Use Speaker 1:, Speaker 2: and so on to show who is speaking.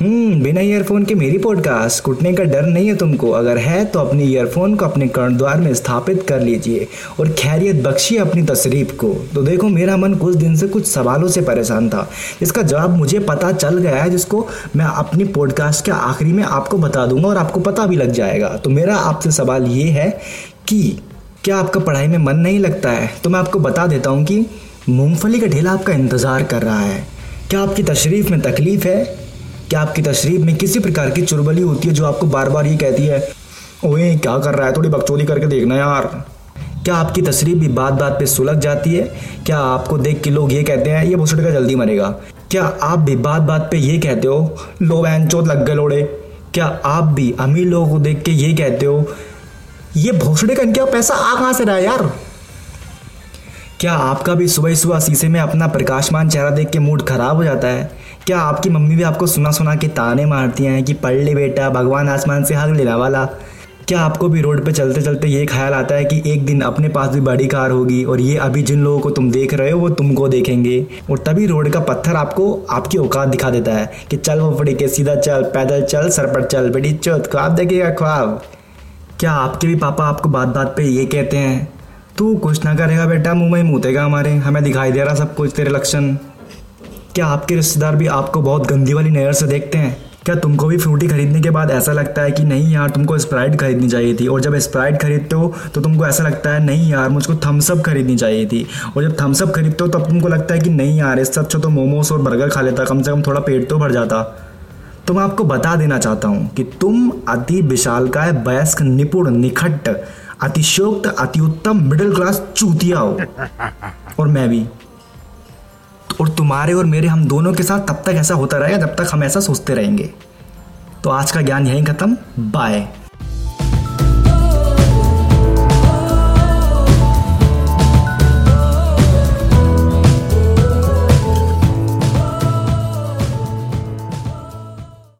Speaker 1: हम्म बिना ईयरफोन के मेरी पॉडकास्ट कुटने का डर नहीं है तुमको। अगर है तो अपने ईयरफोन को अपने कर्णद्वार में स्थापित कर लीजिए और खैरियत बख्शिए अपनी तशरीफ़ को। तो देखो, मेरा मन कुछ दिन से कुछ सवालों से परेशान था। इसका जवाब मुझे पता चल गया है, जिसको मैं अपनी पॉडकास्ट के आखिरी में आपको बता दूँगा और आपको पता भी लग जाएगा। तो मेरा आपसे सवाल ये है कि क्या आपका पढ़ाई में मन नहीं लगता है? तो मैं आपको बता देता हूँ कि मूँगफली का ढेला आपका इंतज़ार कर रहा है। क्या आपकी तशरीफ़ में तकलीफ़ है? क्या आपकी तशरीफ़ में किसी प्रकार की चुरबली होती है जो आपको बार बार ये कहती है, ओए, क्या कर रहा है? थोड़ी बकचोदी करके देखना यार। क्या आपकी तशरीफ़ भी बात बात पे सुलग जाती है? क्या आपको देख के लोग ये कहते हैं, ये भोसड़े का जल्दी मरेगा? क्या आप भी बात बात पे ये कहते हो, लो चोत लग गए लोड़े? क्या आप भी अमीर लोगों को देख के ये कहते हो, ये भोसड़े का इनका पैसा आ कहाँ से रहा यार? क्या आपका भी सुबह सुबह शीशे में अपना प्रकाशमान चेहरा देख के मूड खराब हो जाता है? क्या आपकी मम्मी भी आपको सुना सुना के ताने मारती हैं कि पढ़ ले बेटा, भगवान आसमान से हक लेना वाला। क्या आपको भी रोड पे चलते चलते ये ख्याल आता है कि एक दिन अपने पास भी बड़ी कार होगी और ये अभी जिन लोगों को तुम देख रहे हो, वो तुमको देखेंगे। और तभी रोड का पत्थर आपको, आपकी औकात दिखा देता है कि चल वो फड़ी के, सीधा चल, पैदल चल, सर पर चल, बेटी चौथ ख्वाब देखेगा ख्वाब। क्या आपके भी पापा आपको बात बात पे ये कहते हैं? तू कुछ ना करेगा बेटा, मुँह में मुँतेगा हमारे, हमें दिखाई दे रहा सब कुछ, तेरे लक्षण। क्या आपके रिश्तेदार भी आपको बहुत गंदी वाली नज़र से देखते हैं? क्या तुमको भी फ्रूटी खरीदने के बाद ऐसा लगता है कि नहीं यार, तुमको स्प्राइट खरीदनी चाहिए थी? और जब स्प्राइट खरीदते हो तो तुमको ऐसा लगता है, नहीं यार, मुझको थम्सअप खरीदनी चाहिए थी। और जब थम्सअप खरीदते हो, तब तुमको लगता है कि, नहीं यार इससे अच्छा तो मोमोज और बर्गर खा लेता, कम से कम थोड़ा पेट तो भर जाता। तो मैं आपको बता देना चाहता हूँ कि तुम अति विशालकाय वयस्क, निपुण निखट अतिशोक्त अति उत्तम मिडिल क्लास चूतिया हो। और मैं भी। तुम्हारे और मेरे हम दोनों के साथ तब तक ऐसा होता रहेगा जब तक हम ऐसा सोचते रहेंगे। तो आज का ज्ञान यहीं खत्म। बाय।